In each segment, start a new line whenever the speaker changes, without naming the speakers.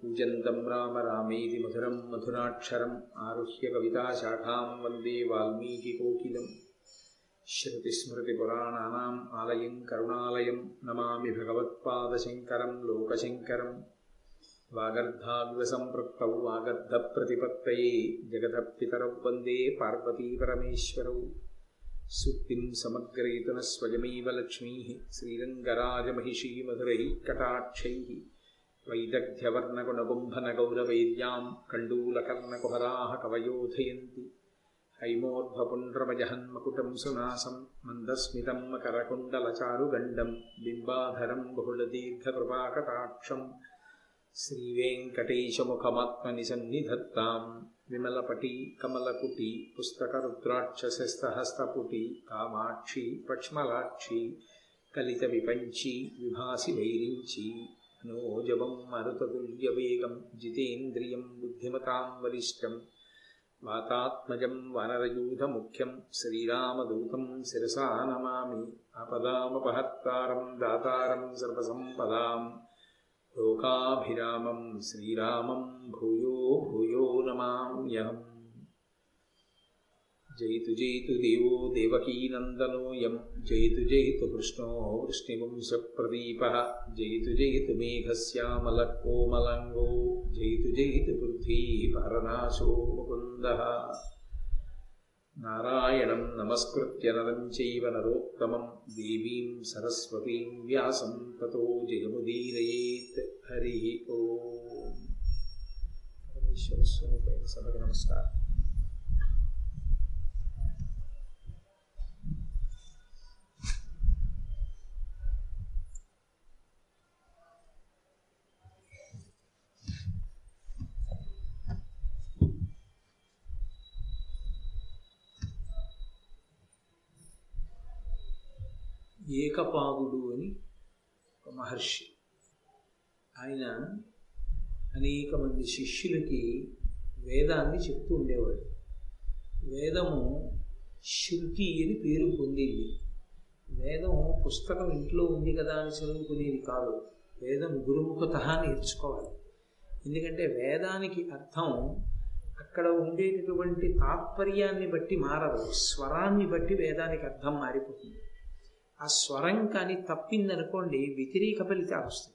కూజంతం రామ రామేతి మధురం మధురాక్షరం ఆరుహ్య కవితాశాఖాం వందే వాల్మీకికోకిలం శ్రుతిస్మృతిపురాణానాం ఆలయం కరుణాలయం నమామి భగవత్పాదశంకరం లోకశంకరం వాగర్ధాగ్రసంపృక్తౌ వాగర్ధప్రతిపత్తయే జగదపితరౌ వందే పార్వతీపరమేశ్వరౌ సుప్తిం సమగ్రయతన స్వయమేవ లక్ష్మీ శ్రీరంగరాజమహిషీమధురై కటాక్షై कटाक्षैः वैदग्ध्यवर्णगुणगुम्भनगौरवैर्यां कण्डूलकर्णकुहराः कवयोधयन्ति हैमोर्ध्वपुण्ड्रमजहन्मकुटं सुनासं मन्दस्मितं मकरकुण्डलचारुगण्डं बिम्बाधरं बहुलदीर्घकृपाकटाक्षं श्रीवेङ्कटेशमुखमात्मनि सन्निधत्तां विमलपटी कमलकुटी पुस्तकरुद्राक्षसस्तहस्तपुटी कामाक्षी पक्ष्मलाक्षी कलितविपञ्ची विभासि वैरिञ्ची मनोजवं मरुततुल्यवेगं जितेन्द्रियं बुद्धिमतां वरिष्ठं। वातात्मजं वानरयूथमुख्यं श्रीरामदूतं शिरसा नमामि। आपदामपहत्तारं दातारं सर्वसम्पदां लोकाभिरामं श्रीरामं भूयो भूयो नमाम्यहम् జయతు జయతు దేవో దేవకీనందనో యం జయతు జయతు కృష్ణో వృష్ణివంశప్రదీప జయతు జయతు మేఘశ్యామలకోమలంగో జయతు జయతు పృథ్వీ పరనాశో ముకుంద. నారాయణం నమస్కృత్య నరం చైవ నరోత్తమం. దేవీం సరస్వతీం వ్యాసం తతో జయముదీరయేత్. హరి ఓం. పరమేశ్వర స్వరూపైన సభకు నమస్కారం. ఏకపాదుడు అని ఒక మహర్షి. ఆయన అనేక మంది శిష్యులకి వేదాన్ని చెప్తూ ఉండేవాడు. వేదము శృతి అని పేరు పొందింది. వేదం పుస్తకం ఇంట్లో ఉంది కదా అని చదువుకునేది కాదు. వేదం గురుముఖత నేర్చుకోవాలి. ఎందుకంటే వేదానికి అర్థం అక్కడ ఉండేటటువంటి తాత్పర్యాన్ని బట్టి మారదు. స్వరాన్ని బట్టి వేదానికి అర్థం మారిపోతుంది. ఆ స్వరం కానీ తప్పిందనుకోండి వ్యతిరేక ఫలితాలు వస్తాయి.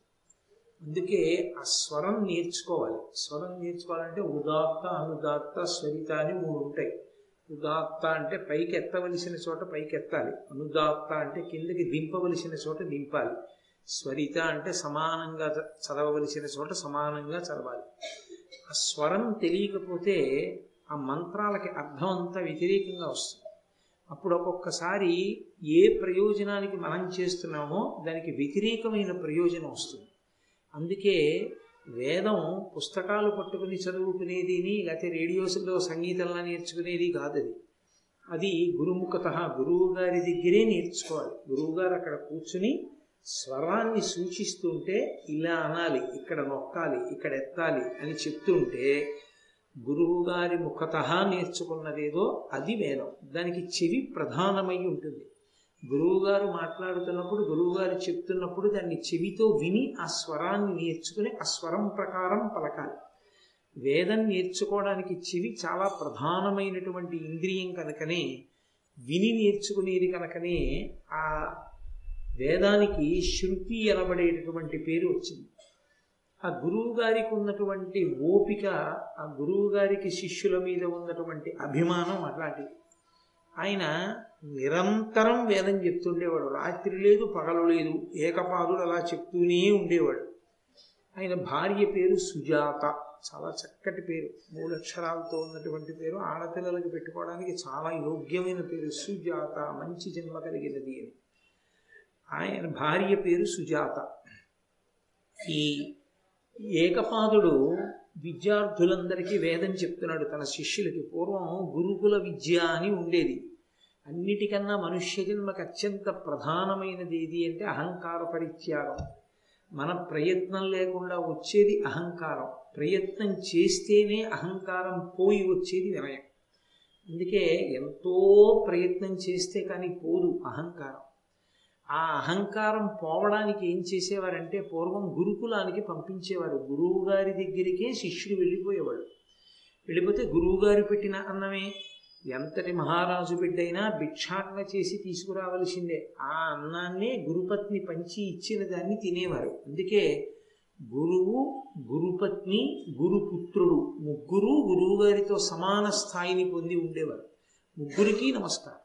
అందుకే ఆ స్వరం నేర్చుకోవాలి. స్వరం నేర్చుకోవాలంటే ఉదాత్త అనుదాత్త స్వరిత అని మూడు ఉంటాయి. ఉదాత్త అంటే పైకి ఎత్తవలసిన చోట పైకి ఎత్తాలి. అనుదాత్త అంటే కిందకి దింపవలసిన చోట దింపాలి. స్వరిత అంటే సమానంగా చదవవలసిన చోట సమానంగా చదవాలి. ఆ స్వరం తెలియకపోతే ఆ మంత్రాలకి అర్థం అంతా వ్యతిరేకంగా వస్తుంది. అప్పుడు ఒక్కొక్కసారి ఏ ప్రయోజనానికి మనం చేస్తున్నామో దానికి వ్యతిరేకమైన ప్రయోజనం వస్తుంది. అందుకే వేదం పుస్తకాలు పట్టుకుని చదువుకునేదిని లేకపోతే రేడియోస్లో సంగీతంలా నేర్చుకునేది కాదు అది. అది గురుముఖత గురువు గారి దగ్గరే నేర్చుకోవాలి. గురువు గారు అక్కడ కూర్చుని స్వరాన్ని సూచిస్తుంటే ఇలా అనాలి ఇక్కడ నొక్కాలి ఇక్కడ ఎత్తాలి అని చెప్తుంటే గురువు గారి ముఖత నేర్చుకున్నదేదో అది వేదం. దానికి చెవి ప్రధానమై ఉంటుంది. గురువుగారు మాట్లాడుతున్నప్పుడు గురువుగారు చెప్తున్నప్పుడు దాన్ని చెవితో విని ఆ స్వరాన్ని నేర్చుకుని ఆ స్వరం ప్రకారం పలకాలి. వేదం నేర్చుకోవడానికి చెవి చాలా ప్రధానమైనటువంటి ఇంద్రియం కనుకనే విని నేర్చుకునేది కనుకనే ఆ వేదానికి శృతి అనబడేటటువంటి పేరు వచ్చింది. ఆ గురువు గారికి ఉన్నటువంటి ఓపిక ఆ గురువు గారికి శిష్యుల మీద ఉన్నటువంటి అభిమానం అట్లాంటిది. ఆయన నిరంతరం వేదం చెప్తుండేవాడు. రాత్రి లేదు పగలు లేదు ఏకపాదుడు అలా చెప్తూనే ఉండేవాడు. ఆయన భార్య పేరు సుజాత. చాలా చక్కటి పేరు. మూడు అక్షరాలతో ఉన్నటువంటి పేరు. ఆడపిల్లలకి పెట్టుకోవడానికి చాలా యోగ్యమైన పేరు. సుజాత మంచి జన్మ కలిగినది అని. ఆయన భార్య పేరు సుజాత. ఈ ఏకపాదుడు విద్యార్థులందరికీ వేదం చెప్తున్నాడు. తన శిష్యులకి పూర్వం గురుకుల విద్య అని ఉండేది. అన్నిటికన్నా మనుష్య జన్మకు అత్యంత ప్రధానమైనది ఏది అంటే అహంకార పరిత్యాగం. మన ప్రయత్నం లేకుండా వచ్చేది అహంకారం. ప్రయత్నం చేస్తేనే అహంకారం పోయి వచ్చేది వినయం. అందుకే ఎంతో ప్రయత్నం చేస్తే కానీ పోదు అహంకారం. ఆ అహంకారం పోవడానికి ఏం చేసేవారంటే పూర్వం గురుకులానికి పంపించేవారు. గురువు గారి దగ్గరికే శిష్యుడు వెళ్ళిపోయేవాడు వెళ్ళిపోతే గురువుగారు పెట్టిన అన్నమే. ఎంతటి మహారాజు బిడ్డైనా భిక్షాటన చేసి తీసుకురావలసిందే. ఆ అన్నాన్నే గురుపత్ని పంచి ఇచ్చిన దాన్ని తినేవారు. అందుకే గురువు గురుపత్ని గురుపుత్రుడు ముగ్గురు గురువుగారితో సమాన స్థాయిని పొంది ఉండేవారు. ముగ్గురికి నమస్కారం.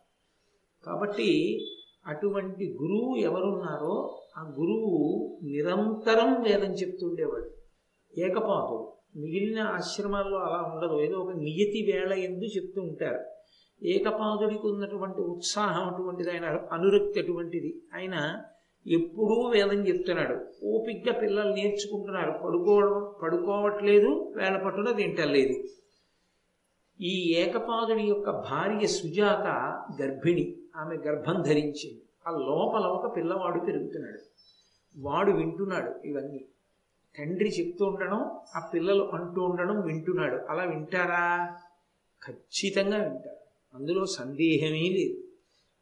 కాబట్టి అటువంటి గురువు ఎవరున్నారో ఆ గురువు నిరంతరం వేదం చెప్తుండేవాడు ఏకపాతుడు మిగిలిన ఆశ్రమాల్లో అలా ఉండదు. ఏదో ఒక నియతి వేళ ఎందు చెప్తూ ఉంటారు. ఏకపాదుడికి ఉన్నటువంటి ఉత్సాహం అటువంటిది ఆయన అనురక్తి అటువంటిది. ఆయన ఎప్పుడూ వేదం చెప్తున్నాడు. ఓపిగ్గా పిల్లలు నేర్చుకుంటున్నారు. పడుకోవడం పడుకోవట్లేదు. వేళ పట్టున తింటలేదు ఈ ఏకపాదుడి యొక్క భార్య సుజాత గర్భిణి. ఆమె గర్భం ధరించింది. ఆ లోపల ఒక పిల్లవాడు పెరుగుతున్నాడు. వాడు వింటున్నాడు ఇవన్నీ. తండ్రి చెప్తూ ఉండడం ఆ పిల్లలు అంటూ ఉండడం వింటున్నాడు. అలా వింటారా? ఖచ్చితంగా వింటారు అందులో సందేహమే లేదు.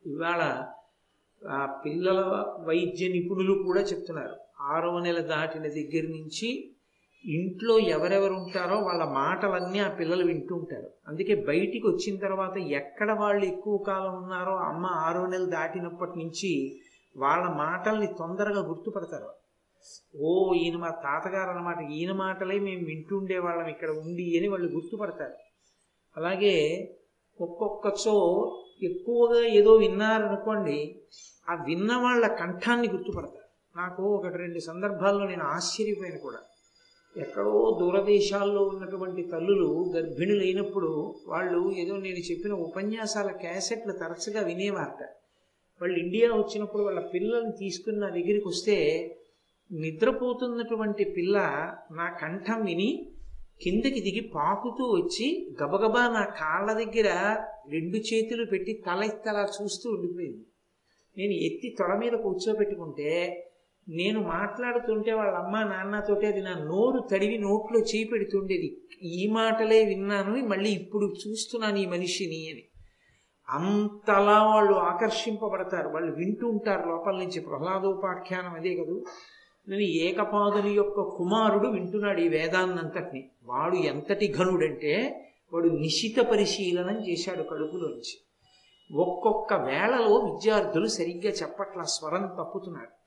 ఇవాళ ఆ పిల్లల వైద్య నిపుణులు కూడా చెప్తున్నారు. ఆరవ నెల దాటిన దగ్గర నుంచి ఇంట్లో ఎవరెవరు ఉంటారో వాళ్ళ మాటలన్నీ ఆ పిల్లలు వింటూ ఉంటారు. అందుకే బయటికి వచ్చిన తర్వాత ఎక్కడ వాళ్ళు ఎక్కువ కాలం ఉన్నారో అమ్మ ఆరో నెలలు దాటినప్పటి నుంచి వాళ్ళ మాటల్ని తొందరగా గుర్తుపడతారు ఓ ఈయన మా తాతగారు అన్నమాట ఈయన మాటలే మేము వింటుండే వాళ్ళం ఇక్కడ ఉండి అని వాళ్ళు గుర్తుపడతారు. అలాగే ఒక్కొక్కచో ఎక్కువగా ఏదో విన్నారనుకోండి ఆ విన్న వాళ్ళ కంఠాన్ని గుర్తుపడతారు. నాకు ఒకటి రెండు సందర్భాల్లో నేను ఆశ్చర్యపోయాను కూడా. ఎక్కడో దూరదేశాల్లో ఉన్నటువంటి తల్లులు గర్భిణులైనప్పుడు వాళ్ళు ఏదో నేను చెప్పిన ఉపన్యాసాల క్యాసెట్లు తరచుగా వినేవారట. వాళ్ళు ఇండియా వచ్చినప్పుడు వాళ్ళ పిల్లల్ని తీసుకుని నా దగ్గరికి వస్తే నిద్రపోతున్నటువంటి పిల్ల నా కంఠం విని కిందకి దిగి పాకుతూ వచ్చి గబగబా నా కాళ్ళ దగ్గర రెండు చేతులు పెట్టి తల ఎత్తలా చూస్తూ ఉండిపోయింది. నేను ఎత్తి తొడ మీద కూర్చోబెట్టుకుంటే నేను మాట్లాడుతుంటే వాళ్ళ అమ్మ నాన్నతోటి అది నా నోరు తడివి నోట్లో చేయి పెడుతుండేది ఈ మాటలే విన్నాను మళ్ళీ ఇప్పుడు చూస్తున్నాను ఈ మనిషిని అని. అంతలా వాళ్ళు ఆకర్షింపబడతారు. వాళ్ళు వింటూ ఉంటారు లోపల నుంచి. ప్రహ్లాదోపాఖ్యానం అదే కదూ. నేను ఏకపాదుని యొక్క కుమారుడు వింటున్నాడు ఈ వేదాన్నంతటిని. వాడు ఎంతటి ఘనుడంటే వాడు నిశిత పరిశీలనం చేశాడు కడుపులోంచి. ఒక్కొక్క వేళలో విద్యార్థులు సరిగ్గా చెప్పట్ల స్వరం తప్పుతున్నారు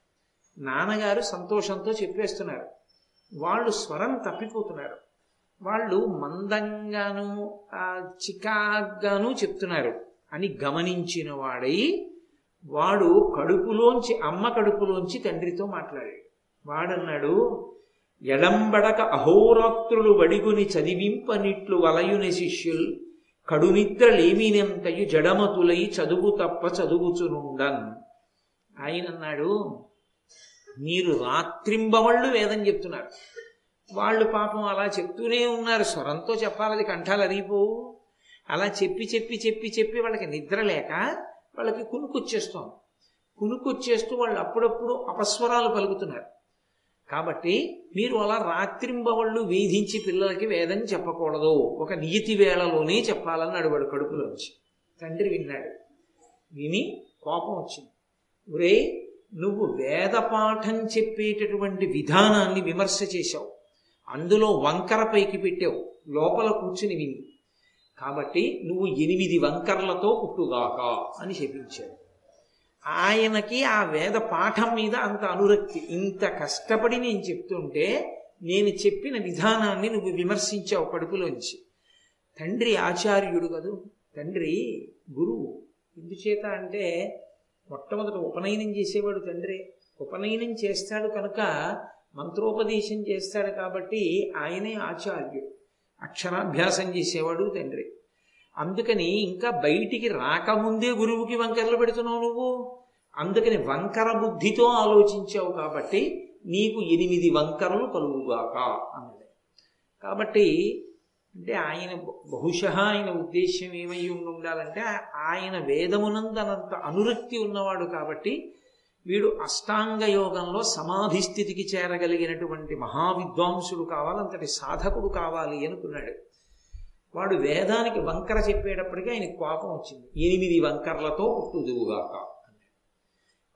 నాన్నగారు సంతోషంతో చెప్పేస్తున్నారు. వాళ్ళు స్వరం తప్పిపోతున్నారు. వాళ్ళు మందంగాను చికాగ్గాను చెప్తున్నారు. అని గమనించిన వాడై వాడు కడుపులోంచి అమ్మ కడుపులోంచి తండ్రితో మాట్లాడాడు. వాడన్నాడు ఎడంబడక అహోరాత్రులు వడిగుని చదివింపనిట్లు వలయుని శిష్యుల్ కడునిద్రలేమినంతయు జడమతులై చదువు తప్ప చదువుచునుండన్. ఆయన అన్నాడు మీరు రాత్రింబవళ్ళు వేదం చెప్తున్నారు. వాళ్ళు పాపం అలా చెప్తూనే ఉన్నారు. స్వరంతో చెప్పాలది కంఠాలు అరిగిపోవు అలా చెప్పి చెప్పి చెప్పి చెప్పి వాళ్ళకి నిద్ర లేక వాళ్ళకి కునుకొచ్చేస్తాం కునుకొచ్చేస్తూ వాళ్ళు అప్పుడప్పుడు అపస్వరాలు పలుకుతున్నారు. కాబట్టి మీరు అలా రాత్రింబవళ్ళు వేధించి పిల్లలకి వేదం చెప్పకూడదు. ఒక నియతి వేళలోనే చెప్పాలని వాడు కడుపులోంచి. తండ్రి విన్నాడు. విని కోపం వచ్చింది. ఒరే నువ్వు వేద పాఠం చెప్పేటటువంటి విధానాన్ని విమర్శ చేశావు. అందులో వంకర పైకి పెట్టావు. లోపల కూర్చుని విని. కాబట్టి నువ్వు ఎనిమిది వంకర్లతో పుట్టుగాక అని చెప్పించాడు. ఆయనకి ఆ వేద పాఠం మీద అంత అనురక్తి. ఇంత కష్టపడి నేను చెప్తుంటే నేను చెప్పిన విధానాన్ని నువ్వు విమర్శించావు కడుపులోంచి. తండ్రి ఆచార్యుడు కదూ? తండ్రి గురువు ఎందుచేత అంటే మొట్టమొదట ఉపనయనం చేసేవాడు తండ్రి. ఉపనయనం చేస్తాడు కనుక మంత్రోపదేశం చేస్తాడు కాబట్టి ఆయనే ఆచార్యుడు. అక్షరాభ్యాసం చేసేవాడు తండ్రి. అందుకని ఇంకా బయటికి రాకముందే గురువుకి వంకరలు పెడుతున్నావు నువ్వు? అందుకని వంకర బుద్ధితో ఆలోచించావు కాబట్టి నీకు ఎనిమిది వంకరలు కలుగుగాక అన్నది. కాబట్టి అంటే ఆయన బహుశ ఆయన ఉద్దేశ్యం ఏమై ఉండాలంటే ఆయన వేదమునందనంత అనురక్తి ఉన్నవాడు కాబట్టి వీడు అష్టాంగ యోగంలో సమాధి స్థితికి చేరగలిగినటువంటి మహావిద్వాంసుడు కావాలి అంతటి సాధకుడు కావాలి అనుకున్నాడు. వాడు వేదానికి వంకర చెప్పేటప్పటికీ ఆయన కోపం వచ్చింది. ఎనిమిది వంకర్లతో పుట్టుదువుగాక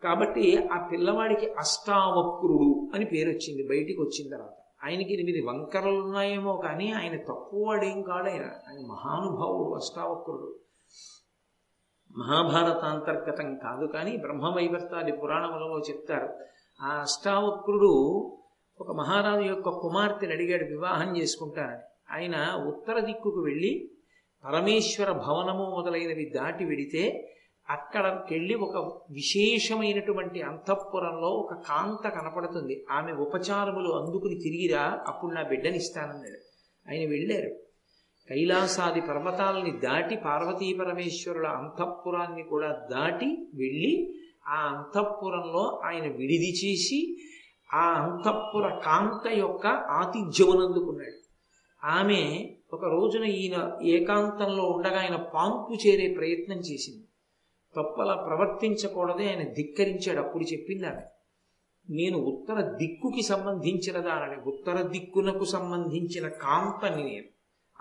కాబట్టి ఆ పిల్లవాడికి అష్టావక్రుడు అని పేరు వచ్చింది బయటికి వచ్చిన తర్వాత. ఆయనకి ఎనిమిది వంకరలు ఉన్నాయేమో కానీ ఆయన తక్కువవాడేం కాడు ఆయన. ఆయన మహానుభావుడు అష్టావక్రుడు. మహాభారతాంతర్గతం కాదు కానీ బ్రహ్మవైవర్తాది పురాణములలో చెప్తారు. ఆ అష్టావక్రుడు ఒక మహారాజు యొక్క కుమార్తెని అడిగాడు వివాహం చేసుకుంటానని. ఆయన ఉత్తర దిక్కుకు వెళ్ళి పరమేశ్వర భవనము మొదలైనవి దాటి వెడితే అక్కడికెళ్ళి ఒక విశేషమైనటువంటి అంతఃపురంలో ఒక కాంత కనపడుతుంది. ఆమె ఉపచారములు అందుకుని తిరిగిరా అప్పుడు నా బిడ్డనిస్తానన్నాడు. ఆయన వెళ్ళారు. కైలాసాది పర్వతాలని దాటి పార్వతీ పరమేశ్వరుల అంతఃపురాన్ని కూడా దాటి వెళ్ళి ఆ అంతఃపురంలో ఆయన విడిది చేసి ఆ అంతఃపుర కాంత యొక్క ఆతిథ్యమునందుకున్నాడు. ఆమె ఒక రోజున ఈయన ఏకాంతంలో ఉండగా ఆయన పాంపు చేరే ప్రయత్నం చేసింది. తప్పలా ప్రవర్తించకూడదే ఆయన ధిక్కరించాడు. అప్పుడు చెప్పింది ఆమె నేను ఉత్తర దిక్కుకి సంబంధించినదానని ఉత్తర దిక్కునకు సంబంధించిన కాంతని నేను.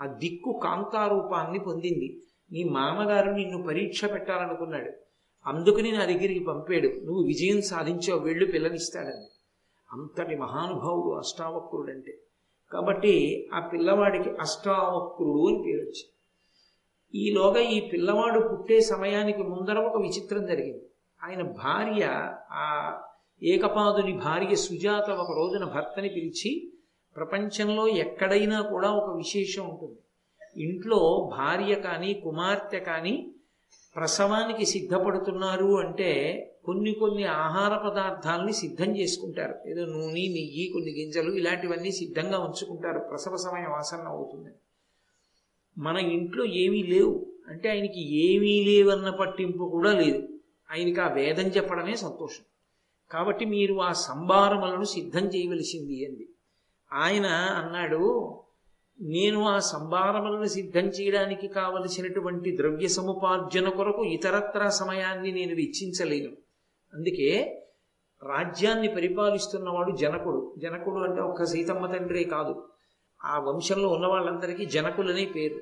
ఆ దిక్కు కాంతారూపాన్ని పొందింది. నీ మామగారు నిన్ను పరీక్ష పెట్టాలనుకున్నాడు. అందుకని నా దగ్గరికి పంపాడు. నువ్వు విజయం సాధించావు. వెళ్ళు పిల్లనిస్తాడని. అంతటి మహానుభావుడు అష్టావక్రుడు అంటే కాబట్టి ఆ పిల్లవాడికి అష్టావక్రుడు అని పేరు వచ్చింది ఈలోగా ఈ పిల్లవాడు పుట్టే సమయానికి ముందర ఒక విచిత్రం జరిగింది. ఆయన భార్య ఆ ఏకపాదుని భార్య సుజాత ఒక రోజున భర్తని పిలిచి ప్రపంచంలో ఎక్కడైనా కూడా ఒక విశేషం ఉంటుంది. ఇంట్లో భార్య కానీ కుమార్తె కానీ ప్రసవానికి సిద్ధపడుతున్నారు అంటే కొన్ని కొన్ని ఆహార పదార్థాలని సిద్ధం చేసుకుంటారు. ఏదో నూనె నెయ్యి కొన్ని గింజలు ఇలాంటివన్నీ సిద్ధంగా ఉంచుకుంటారు. ప్రసవ సమయం ఆసన్న అవుతుంది మన ఇంట్లో ఏమీ లేవు. అంటే ఆయనకి ఏమీ లేవన్న పట్టింపు కూడా లేదు. ఆయనకి ఆ వేదం చెప్పడమే సంతోషం. కాబట్టి మీరు ఆ సంభారములను సిద్ధం చేయవలసింది అంది ఆయన అన్నాడు నేను ఆ సంభారములను సిద్ధం చేయడానికి కావలసినటువంటి ద్రవ్య సముపార్జన కొరకు ఇతరత్ర సమయాన్ని నేను వెచ్చించలేను. అందుకే రాజ్యాన్ని పరిపాలిస్తున్నవాడు జనకుడు. జనకుడు అంటే ఒక్క సీతమ్మ తండ్రే కాదు. ఆ వంశంలో ఉన్న వాళ్ళందరికీ జనకులనే పేరు.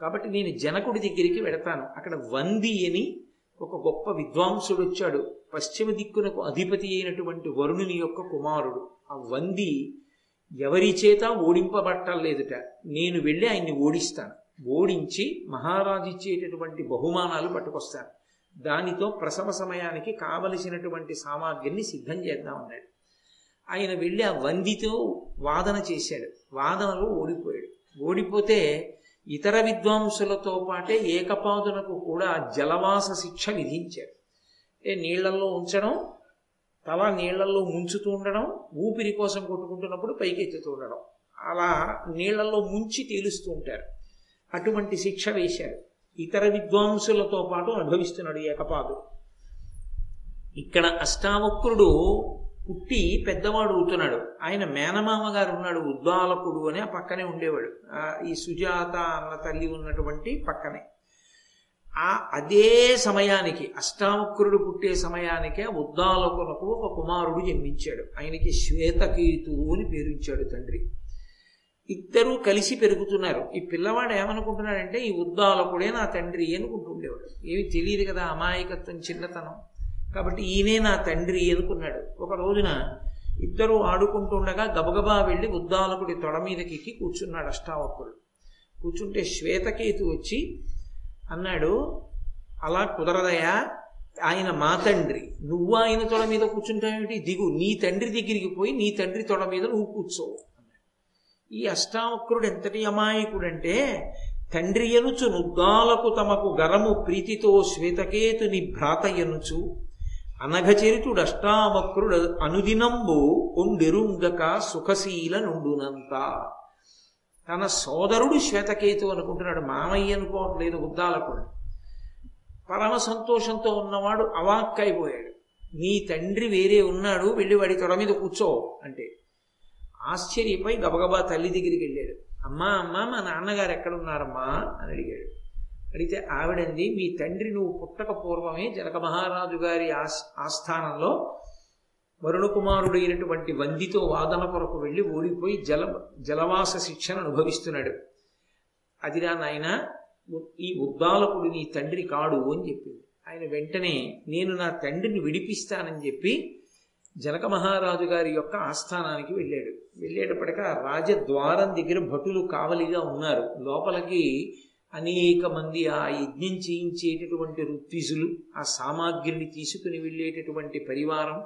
కాబట్టి నేను జనకుడి దగ్గరికి వెడతాను. అక్కడ వంది అని ఒక గొప్ప విద్వాంసుడు వచ్చాడు. పశ్చిమ దిక్కునకు అధిపతి అయినటువంటి వరుణుని యొక్క కుమారుడు. ఆ వంది ఎవరి చేత ఓడింపబట్టలేదుట. నేను వెళ్ళి ఆయన్ని ఓడిస్తాను. ఓడించి మహారాజు ఇచ్చేటటువంటి బహుమానాలు పట్టుకొస్తాను. దానితో ప్రసవ సమయానికి కావలసినటువంటి సామాగ్రిని సిద్ధం చేద్దాం అన్నాడు ఆయన వెళ్ళి ఆ వందితో వాదన చేశాడు. వాదనలో ఓడిపోయాడు. ఓడిపోతే ఇతర విద్వాంసులతో పాటే ఏకపాదునకు కూడా జలవాస శిక్ష విధించారు అంటే నీళ్ళలో ఉంచడం తల నీళ్ళల్లో ముంచుతూ ఉండడం ఊపిరి కోసం కొట్టుకుంటున్నప్పుడు పైకెత్తుతూ ఉండడం. అలా నీళ్ళలో ముంచి తేలుస్తూ ఉంటారు. అటువంటి శిక్ష వేశారు ఇతర విద్వాంసులతో పాటు అనుభవిస్తున్నాడు ఏకపాదు ఇక్కడ అష్టావక్రుడు పుట్టి పెద్దవాడు అవుతున్నాడు. ఆయన మేనమామ గారు ఉన్నాడు ఉద్దాలకుడు అని ఆ పక్కనే ఉండేవాడు. ఈ సుజాత అన్న తల్లి ఉన్నటువంటి పక్కనే. ఆ అదే సమయానికి అష్టావక్రుడు పుట్టే సమయానికే ఉద్దాలకునకు ఒక కుమారుడు జన్మించాడు. ఆయనకి శ్వేతకేతు అని ఇచ్చాడు తండ్రి. ఇద్దరూ కలిసి పెరుగుతున్నారు. ఈ పిల్లవాడు ఏమనుకుంటున్నాడంటే ఈ ఉద్దాలకుడే నా తండ్రి అనుకుంటుండేవాడు ఏమి తెలియదు కదా అమాయకత్వం చిన్నతనం. కాబట్టి ఈయనే నా తండ్రి అనుకున్నాడు. ఒక రోజున ఇద్దరు ఆడుకుంటుండగా గబగబా వెళ్ళి ఉద్దాలకుడి తొడ మీదకి ఎక్కి కూర్చున్నాడు అష్టావకుడు కూర్చుంటే శ్వేతకేతు వచ్చి అన్నాడు అలా కుదరదయా? ఆయన మా తండ్రి. నువ్వు ఆయన తొడ మీద కూర్చుంటావేమిటి దిగు. నీ తండ్రి దగ్గరికి పోయి నీ తండ్రి తొడ మీద నువ్వు కూర్చోవు ఈ అష్టావక్రుడు ఎంతటి అమాయకుడంటే తండ్రి ఎనుచు నుద్దాలకు తమకు గరము ప్రీతితో శ్వేతకేతుని భ్రాత ఎనుచు అనఘచరితుడు అష్టావక్రుడు అనుదినంబు ఒండెరుంగక సుఖశీల నుండునంత తన సోదరుడు శ్వేతకేతు అనుకుంటున్నాడు మామయ్య అనుకోవట్లేదు ఉద్దాలకుడు పరమ సంతోషంతో ఉన్నవాడు అవాక్కైపోయాడు. నీ తండ్రి వేరే ఉన్నాడు వెళ్ళి వాడి తొడ మీద కూర్చో అంటే ఆశ్చర్యపై గబగబా తల్లి దగ్గరికి వెళ్ళాడు. అమ్మా అమ్మా మా నాన్నగారు ఎక్కడున్నారమ్మా? అని అడిగాడు. అడిగితే ఆవిడంది మీ తండ్రి నువ్వు పుట్టక పూర్వమే జనక మహారాజు గారి ఆస్ ఆస్థానంలో వరుణకుమారుడైనటువంటి వందితో వాదన కొరకు వెళ్ళి ఓడిపోయి జల జలవాస శిక్షను అనుభవిస్తున్నాడు. అదిరా నాయన ఈ ఉద్దాలకుడు నీ తండ్రి కాడు అని చెప్పింది. ఆయన వెంటనే నేను నా తండ్రిని విడిపిస్తానని చెప్పి జనక మహారాజు గారి యొక్క ఆస్థానానికి వెళ్ళాడు. వెళ్ళేటప్పటిక రాజద్వారం దగ్గర భటులు కావలిగా ఉన్నారు. లోపలికి అనేక మంది ఆ యజ్ఞం చేయించేటటువంటి ఋత్విజులు ఆ సామాగ్రిని తీసుకుని వెళ్ళేటటువంటి పరివారం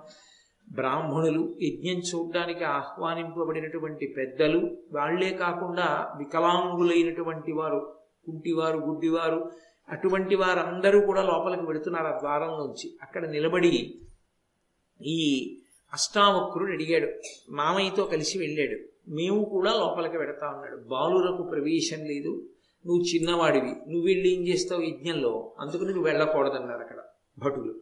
బ్రాహ్మణులు యజ్ఞం చూడడానికి ఆహ్వానింపబడినటువంటి పెద్దలు వాళ్ళే కాకుండా వికలాంగులైనటువంటి వారు కుంటివారు గుడ్డివారు అటువంటి వారందరూ కూడా లోపలికి వెళుతున్నారు ఆ ద్వారం నుంచి. అక్కడ నిలబడి ఈ అష్టావక్రుడు అడిగాడు. మామయ్యతో కలిసి వెళ్ళాడు. మేము కూడా లోపలికి వెడతా ఉన్నాడు. బాలులకు ప్రవేశం లేదు. నువ్వు చిన్నవాడివి నువ్వు వెళ్ళి ఏం చేస్తావు యజ్ఞంలో? అందుకని నువ్వు వెళ్ళకూడదన్నారు అక్కడ భటులు.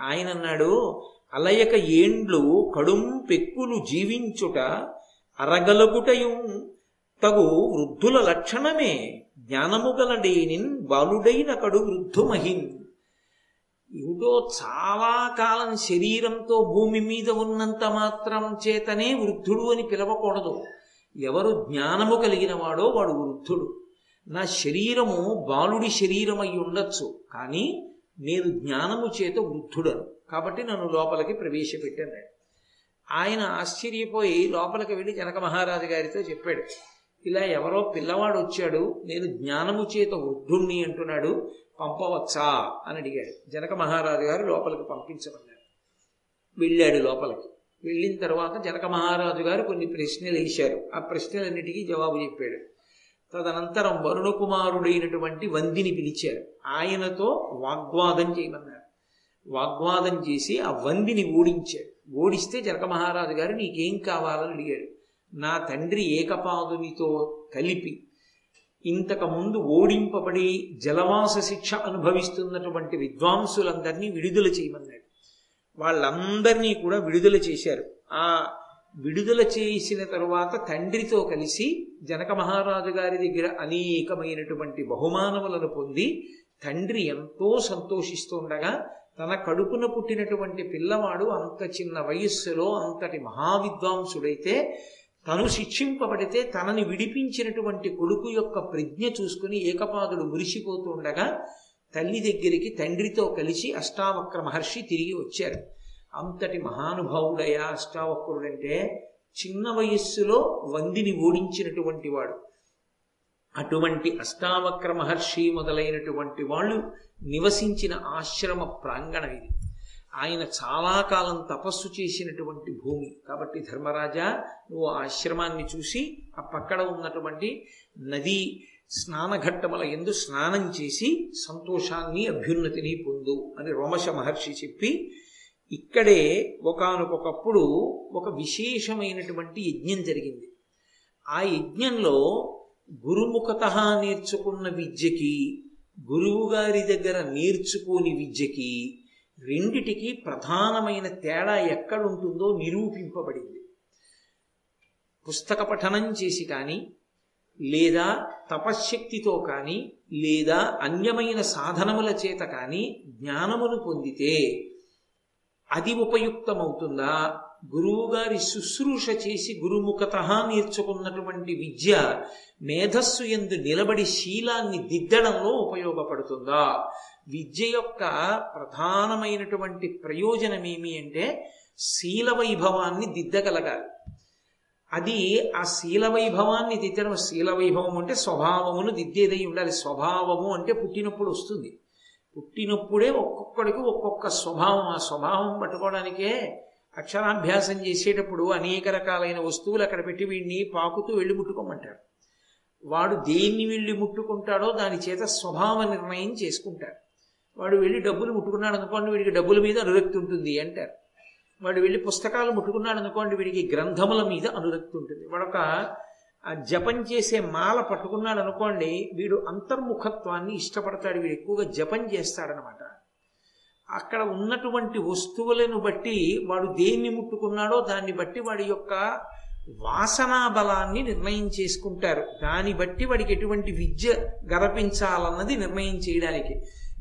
ఆయన అన్నాడు అలయక ఏండ్లు కడుం పెక్కులు జీవించుట అరగలగుటయు తగు వృద్ధుల లక్షణమే. జ్ఞానము గలడేనిన్ బాలుడైన కడు వృద్ధుమహిన్ ఏమిటో చాలా కాలం శరీరంతో భూమి మీద ఉన్నంత మాత్రం చేతనే వృద్ధుడు అని పిలవకూడదు. ఎవరు జ్ఞానము కలిగిన వాడో వాడు వృద్ధుడు. నా శరీరము బాలుడి శరీరం అయి ఉండొచ్చు కానీ నేను జ్ఞానము చేత వృద్ధుడను. కాబట్టి నన్ను లోపలికి ప్రవేశపెట్టాను. ఆయన ఆశ్చర్యపోయి లోపలికి వెళ్ళి జనక మహారాజు గారితో చెప్పాడు ఇలా ఎవరో పిల్లవాడు వచ్చాడు నేను జ్ఞానము చేత వృద్ధుణ్ణి అంటున్నాడు పంపవచ్చా? అని అడిగాడు. జనక మహారాజు గారు లోపలికి పంపించమన్నారు. వెళ్ళాడు లోపలికి. వెళ్ళిన తర్వాత జనక మహారాజు గారు కొన్ని ప్రశ్నలు వేశారు. ఆ ప్రశ్నలన్నిటికీ జవాబు చెప్పాడు. తదనంతరం వరుణకుమారుడైనటువంటి వందిని పిలిచారు ఆయనతో వాగ్వాదం చేయమన్నారు వాగ్వాదం చేసి ఆ వందిని ఓడించాడు. ఓడిస్తే జనక మహారాజు గారు నీకేం కావాలని అడిగాడు. నా తండ్రి ఏకపాదునితో కలిపి ఇంతకు ముందు ఓడింపబడి జలవాస శిక్ష అనుభవిస్తున్నటువంటి విద్వాంసులందరినీ విడుదల చేయమన్నాడు. వాళ్ళందరినీ కూడా విడుదల చేశారు. ఆ విడుదల చేసిన తరువాత తండ్రితో కలిసి జనక మహారాజు గారి దగ్గర అనేకమైనటువంటి బహుమానములను పొంది తండ్రి ఎంతో సంతోషిస్తుండగా తన కడుపున పుట్టినటువంటి పిల్లవాడు అంత చిన్న వయస్సులో అంతటి మహావిద్వాంసుడైతే తను శిక్షింపబడితే తనని విడిపించినటువంటి కొడుకు యొక్క ప్రజ్ఞ చూసుకుని ఏకపాదుడు మురిసిపోతుండగా తల్లి దగ్గరికి తండ్రితో కలిసి అష్టావక్ర మహర్షి తిరిగి వచ్చారు. అంతటి మహానుభావుడయ్యా అష్టావక్రుడంటే చిన్న వయస్సులో వందిని ఓడించినటువంటి వాడు. అటువంటి అష్టావక్ర మహర్షి మొదలైనటువంటి వాళ్ళు నివసించిన ఆశ్రమ ప్రాంగణం ఇది. ఆయన చాలా కాలం తపస్సు చేసినటువంటి భూమి. కాబట్టి ధర్మరాజా నువ్వు ఆశ్రమాన్ని చూసి ఆ పక్కన ఉన్నటువంటి నదీ స్నానఘట్టముల ఎందు స్నానం చేసి సంతోషాన్ని అభ్యున్నతిని పొందు అని రోమశ మహర్షి చెప్పి ఇక్కడే ఒకనకొకప్పుడు ఒక విశేషమైనటువంటి యజ్ఞం జరిగింది. ఆ యజ్ఞంలో గురుముఖత నేర్చుకున్న విద్యకి గురువు గారి దగ్గర నేర్చుకోని విద్యకి రెండిటికి ప్రధానమైన తేడా ఎక్కడుంటుందో నిరూపింపబడింది. పుస్తక పఠనం చేసి కానీ లేదా తపశ్శక్తితో కానీ లేదా అన్యమైన సాధనముల చేత కానీ జ్ఞానమును పొందితే అది ఉపయుక్తమవుతుందా? గురువుగారి శుశ్రూష చేసి గురుముఖత నేర్చుకున్నటువంటి విద్య మేధస్సు ఎందు నిలబడి శీలాన్ని దిద్దడంలో ఉపయోగపడుతుందా? విద్య యొక్క ప్రధానమైనటువంటి ప్రయోజనం ఏమి అంటే శీల వైభవాన్ని దిద్దగలగాలి. అది ఆ శీల వైభవాన్ని దిద్దడం శీల వైభవం అంటే స్వభావమును దిద్దేదై ఉండాలి. స్వభావము అంటే పుట్టినప్పుడు వస్తుంది. పుట్టినప్పుడే ఒక్కొక్కడికి ఒక్కొక్క స్వభావం. ఆ స్వభావం పట్టుకోవడానికే అక్షరాభ్యాసం చేసేటప్పుడు అనేక రకాలైన వస్తువులు అక్కడ పెట్టి వీడిని పాకుతూ వెళ్ళి ముట్టుకోమంటారు. వాడు దేన్ని వెళ్ళి ముట్టుకుంటాడో దాని చేత స్వభావ నిర్ణయం చేసుకుంటాడు వాడు వెళ్ళి డబ్బులు ముట్టుకున్నాడు అనుకోండి వీడికి డబ్బుల మీద అనురక్తి ఉంటుంది అంటారు. వాడు వెళ్ళి పుస్తకాలు ముట్టుకున్నాడు అనుకోండి వీడికి గ్రంథముల మీద అనురక్తి ఉంటుంది. వాడొక జపం చేసే మాల పట్టుకున్నాడు అనుకోండి వీడు అంతర్ముఖత్వాన్ని ఇష్టపడతాడు వీడు ఎక్కువగా జపం చేస్తాడనమాట. అక్కడ ఉన్నటువంటి వస్తువులను బట్టి వాడు దేన్ని ముట్టుకున్నాడో దాన్ని బట్టి వాడి యొక్క వాసనా బలాన్ని నిర్ణయం చేసుకుంటారు. దాన్ని బట్టి వాడికి ఎటువంటి విద్య గరపించాలన్నది నిర్ణయం చేయడానికి.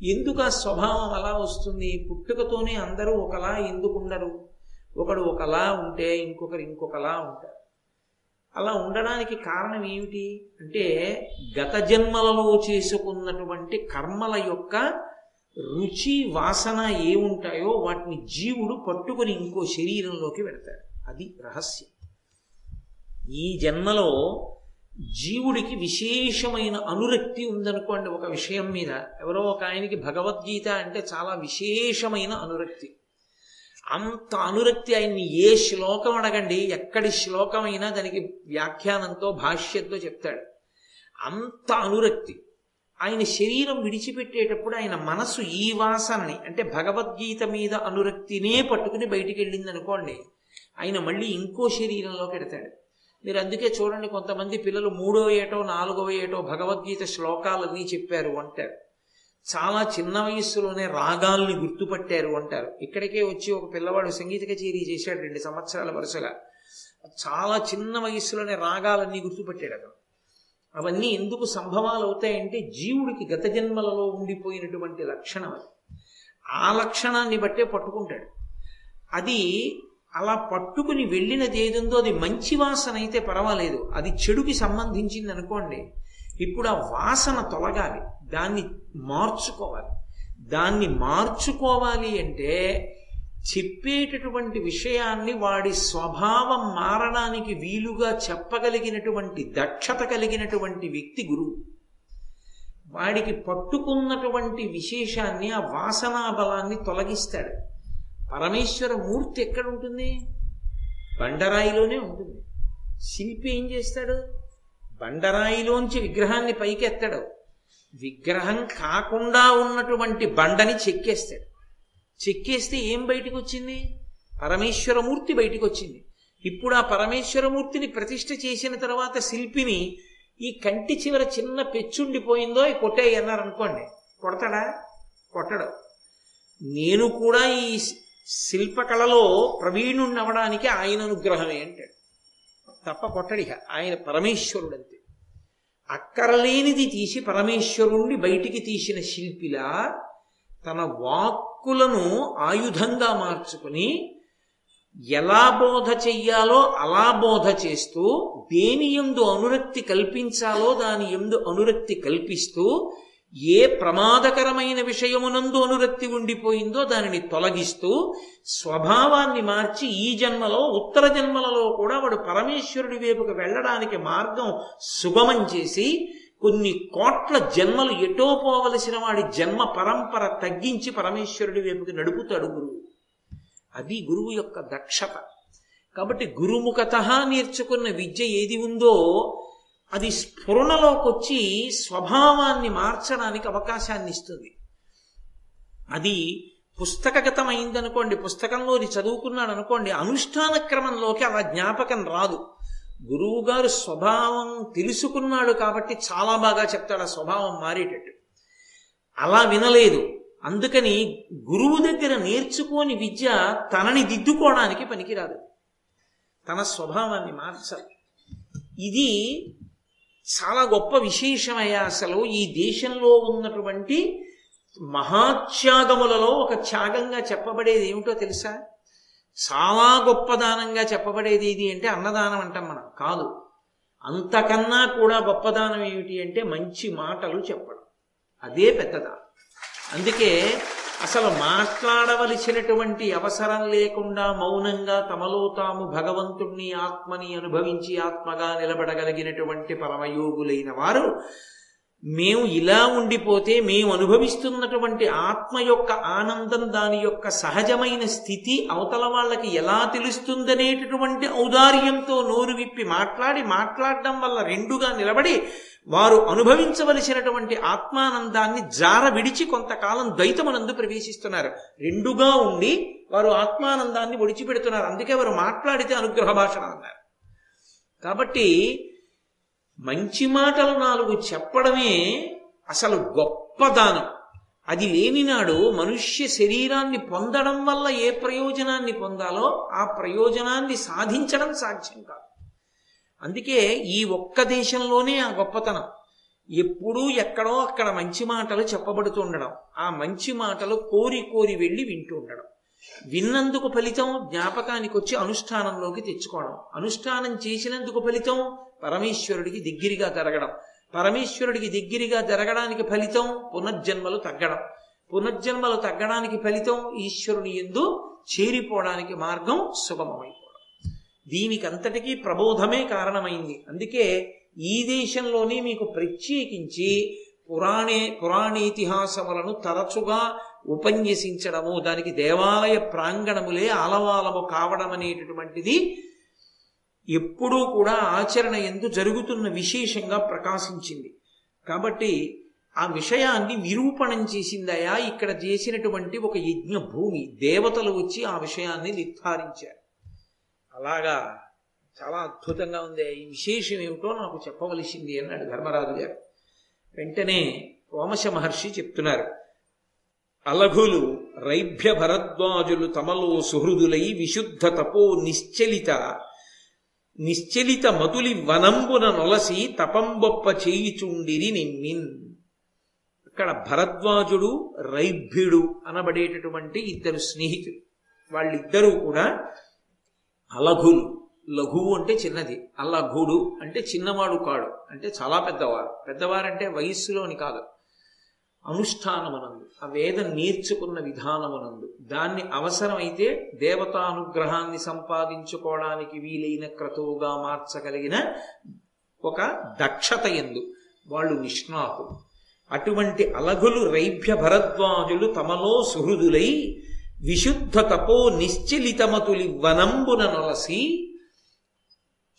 ఎందుకు ఆ స్వభావం అలా వస్తుంది? పుట్టుకతోనే అందరూ ఒకలా ఎందుకు ఉండరు ఒకడు ఒకలా ఉంటే ఇంకొకరు ఇంకొకలా ఉంటారు. అలా ఉండడానికి కారణం ఏమిటి? అంటే గత జన్మలలో చేసుకున్నటువంటి కర్మల యొక్క రుచి వాసన ఏముంటాయో వాటిని జీవుడు పట్టుకుని ఇంకో శరీరంలోకి పెడతాడు. అది రహస్యం. ఈ జన్మలో జీవుడికి విశేషమైన అనురక్తి ఉందనుకోండి ఒక విషయం మీద. ఎవరో ఒక ఆయనకి భగవద్గీత అంటే చాలా విశేషమైన అనురక్తి. అంత అనురక్తి ఆయన్ని ఏ శ్లోకం అడగండి ఎక్కడి శ్లోకమైనా దానికి వ్యాఖ్యానంతో భాష్యంతో చెప్తాడు. అంత అనురక్తి. ఆయన శరీరం విడిచిపెట్టేటప్పుడు ఆయన మనసు ఈ వాసనని అంటే భగవద్గీత మీద అనురక్తినే పట్టుకుని బయటికి వెళ్ళింది అనుకోండి ఆయన మళ్ళీ ఇంకో శరీరంలోకి ఎడతాడు. మీరు అందుకే చూడండి కొంతమంది పిల్లలు మూడో ఏటో నాలుగో ఏటో భగవద్గీత శ్లోకాలన్నీ చెప్పారు అంటారు. చాలా చిన్న వయస్సులోనే రాగాల్ని గుర్తుపట్టారు అంటారు. ఇక్కడికే వచ్చి ఒక పిల్లవాడు సంగీత కచేరీ చేశాడు రెండు సంవత్సరాల వరుసగా. చాలా చిన్న వయస్సులోనే రాగాలన్నీ గుర్తుపట్టాడు అతను. అవన్నీ ఎందుకు సంభవాలు అవుతాయంటే జీవుడికి గత జన్మలలో ఉండిపోయినటువంటి లక్షణం అది. ఆ లక్షణాన్ని బట్టే పట్టుకుంటాడు. అది అలా పట్టుకుని వెళ్ళినది ఏదుందో అది మంచి వాసన అయితే పర్వాలేదు. అది చెడుకి సంబంధించింది అనుకోండి ఇప్పుడు ఆ వాసన తొలగాలి. దాన్ని మార్చుకోవాలి. దాన్ని మార్చుకోవాలి అంటే చెప్పేటటువంటి విషయాన్ని వాడి స్వభావం మారడానికి వీలుగా చెప్పగలిగినటువంటి దక్షత కలిగినటువంటి వ్యక్తి గురువు. వాడికి పట్టుకున్నటువంటి విశేషాన్ని ఆ వాసనా బలాన్ని తొలగిస్తాడు. పరమేశ్వర మూర్తి ఎక్కడ ఉంటుంది? బండరాయిలోనే ఉంటుంది. శిల్పి ఏం చేస్తాడు? బండరాయిలోంచి విగ్రహాన్ని పైకెత్తాడు. విగ్రహం కాకుండా ఉన్నటువంటి బండని చెక్కేస్తాడు. చెక్కేస్తే ఏం బయటికి వచ్చింది పరమేశ్వరమూర్తి బయటికి వచ్చింది ఇప్పుడు ఆ పరమేశ్వరమూర్తిని ప్రతిష్ఠ చేసిన తర్వాత శిల్పిని ఈ కంటి చివర చిన్న పెచ్చుండిపోయిందో ఈ కొట్టేయి అనుకోండి కొడతాడా? కొట్టడు. నేను కూడా ఈ శిల్పకళలో ప్రవీణుణ్ణి అవడానికి ఆయన అనుగ్రహమే అంటాడు. తప్ప కొట్టడిక. ఆయన పరమేశ్వరుడు అంతే అక్కరలేనిది తీసి పరమేశ్వరుణ్ణి బయటికి తీసిన శిల్పిలా తన వాక్కులను ఆయుధంగా మార్చుకుని ఎలా బోధ చెయ్యాలో అలా బోధ చేస్తూ దేని ఎందు అనురక్తి కల్పించాలో దాని ఎందు అనురక్తి కల్పిస్తూ ఏ ప్రమాదకరమైన విషయమునందు అనురక్తి ఉండిపోయిందో దానిని తొలగిస్తూ స్వభావాన్ని మార్చి ఈ జన్మలో ఉత్తర జన్మలలో కూడా వాడు పరమేశ్వరుడి వైపుకు వెళ్ళడానికి మార్గం సుగమం చేసి కొన్ని కోట్ల జన్మలు ఎటో పోవలసిన వాడి జన్మ పరంపర తగ్గించి పరమేశ్వరుడి వైపుకి నడుపుతాడు గురువు. అది గురువు యొక్క దక్షత. కాబట్టి గురుముఖత నేర్చుకున్న విద్య ఏది ఉందో అది స్ఫురణలోకి వచ్చి స్వభావాన్ని మార్చడానికి అవకాశాన్ని ఇస్తుంది అది పుస్తకగతమైందనుకోండి పుస్తకంలోని చదువుకున్నాడు అనుకోండి అనుష్ఠాన క్రమంలోకి అలా జ్ఞాపకం రాదు. గురువుగారు స్వభావం తెలుసుకున్నాడు కాబట్టి చాలా బాగా చెప్తాడు ఆ స్వభావం మారేటట్టు. అలా వినలేదు. అందుకని గురువు దగ్గర నేర్చుకోని విద్య తనని దిద్దుకోవడానికి పనికిరాదు. తన స్వభావాన్ని మార్చాలి. ఇది చాలా గొప్ప విశేషమయ్యా అసలు ఈ దేశంలో ఉన్నటువంటి మహాత్యాగములలో ఒక త్యాగంగా చెప్పబడేది ఏమిటో తెలుసా? చాలా గొప్ప దానంగా చెప్పబడేది ఇది అంటే అన్నదానం అంటాం మనం. కాదు. అంతకన్నా కూడా గొప్పదానం ఏమిటి అంటే మంచి మాటలు చెప్పడం. అదే పెద్దదానం అందుకే అసలు మాట్లాడవలసినటువంటి అవసరం లేకుండా మౌనంగా తమలో తాము భగవంతుణ్ణి ఆత్మని అనుభవించి ఆత్మగా నిలబడగలిగినటువంటి పరమయోగులైన వారు మేము ఇలా ఉండిపోతే మేము అనుభవిస్తున్నటువంటి ఆత్మ యొక్క ఆనందం దాని యొక్క సహజమైన స్థితి అవతల వాళ్ళకి ఎలా తెలుస్తుందనేటటువంటి ఔదార్యంతో నోరు విప్పి మాట్లాడి మాట్లాడడం వల్ల రెండుగా నిలబడి వారు అనుభవించవలసినటువంటి ఆత్మానందాన్ని జార విడిచి కొంతకాలం ద్వైతమునందు ప్రవేశిస్తున్నారు. రెండుగా ఉండి వారు ఆత్మానందాన్ని ఒడిచిపెడుతున్నారు. అందుకే వారు మాట్లాడితే అనుగ్రహ భాషణ అన్నారు. కాబట్టి మంచి మాటలు నాలుగు చెప్పడమే అసలు గొప్ప దానం. అది లేనినాడు మనుష్య శరీరాన్ని పొందడం వల్ల ఏ ప్రయోజనాన్ని పొందాలో ఆ ప్రయోజనాన్ని సాధించడం సాధ్యం కాదు. అందుకే ఈ ఒక్క దేశంలోనే ఆ గొప్పతనం. ఎప్పుడూ ఎక్కడో అక్కడ మంచి మాటలు చెప్పబడుతుండడం ఆ మంచి మాటలు కోరి కోరి వెళ్ళి వింటూ ఉండడం విన్నందుకు ఫలితం జ్ఞాపకానికి వచ్చి అనుష్ఠానంలోకి తెచ్చుకోవడం. అనుష్ఠానం చేసినందుకు ఫలితం పరమేశ్వరుడికి దగ్గరగా జరగడం. పరమేశ్వరుడికి దగ్గరగా జరగడానికి ఫలితం పునర్జన్మలు తగ్గడం. పునర్జన్మలు తగ్గడానికి ఫలితం ఈశ్వరుని ఎందు చేరిపోవడానికి మార్గం సుగమమైపోవడం. దీనికి అంతటికీ ప్రబోధమే కారణమైంది. అందుకే ఈ దేశంలోనే మీకు ప్రత్యేకించి పురాణే పురాణేతిహాసములను తరచుగా ఉపన్యసించడము దానికి దేవాలయ ప్రాంగణములే ఆలవాలము కావడం అనేటటువంటిది ఎప్పుడూ కూడా ఆచరణ ఎందు జరుగుతున్న విశేషంగా ప్రకాశించింది. కాబట్టి ఆ విషయాన్ని నిరూపణం చేసిందయా ఇక్కడ చేసినటువంటి ఒక యజ్ఞ భూమి. దేవతలు వచ్చి ఆ విషయాన్ని నిర్ధారించారు. అలాగా చాలా అద్భుతంగా ఉంది ఈ విశేషం ఏమిటో నాకు చెప్పవలసింది అన్నాడు ధర్మరాజు గారు. వెంటనే రోమశ మహర్షి చెప్తున్నారు. అలఘులు రైభ్య భరద్వాజులు తమలో సుహృదులై విశుద్ధ తపో నిశ్చలిత నిశ్చలిత మతులి వనంబున నొలసి తపంబొప్ప చేయిచుండిరి నిమ్మిన్. ఇక్కడ భరద్వాజుడు రైభ్యుడు అనబడేటటువంటి ఇద్దరు స్నేహితులు. వాళ్ళిద్దరూ కూడా అలఘులు. లఘువు అంటే చిన్నది అల్లఘుడు అంటే చిన్నవాడు కాడు అంటే చాలా పెద్దవారు. పెద్దవారంటే వయస్సులోని కాదు. అనుష్ఠానమనందు ఆ వేదం నేర్చుకున్న విధానమనందు. దాన్ని అవసరమైతే దేవతానుగ్రహాన్ని సంపాదించుకోవడానికి వీలైన క్రతువుగా మార్చగలిగిన ఒక దక్షత ఎందు వాళ్ళు నిష్ణాతులు. అటువంటి అలగులు రైభ్య భరద్వాజులు తమలో సుహృదులై విశుద్ధ తపో నిశ్చలితమతులి వనంబున నొలసి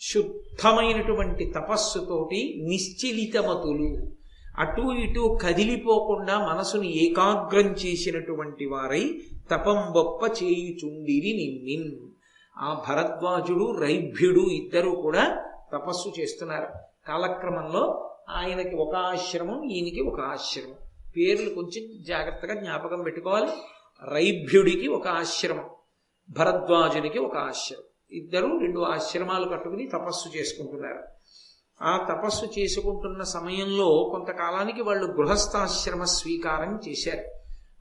శుద్ధమైనటువంటి తపస్సుతోటి నిశ్చలితమతులు. అటు ఇటు కదిలిపోకుండా మనసుని ఏకాగ్రం చేసినటువంటి వారై తపంబొప్ప చేయుచుండిరి నిమ్మిన్ ఆ భరద్వాజుడు రైభ్యుడు ఇద్దరు కూడా తపస్సు చేస్తున్నారు. కాలక్రమంలో ఆయనకి ఒక ఆశ్రమం ఈయనకి ఒక ఆశ్రమం. పేర్లు కొంచెం జాగ్రత్తగా జ్ఞాపకం పెట్టుకోవాలి. రైభ్యుడికి ఒక ఆశ్రమం భరద్వాజునికి ఒక ఆశ్రమం. ఇద్దరు రెండు ఆశ్రమాలు కట్టుకుని తపస్సు చేసుకుంటున్నారు. ఆ తపస్సు చేసుకుంటున్న సమయంలో కొంతకాలానికి వాళ్ళు గృహస్థాశ్రమ స్వీకారం చేశారు.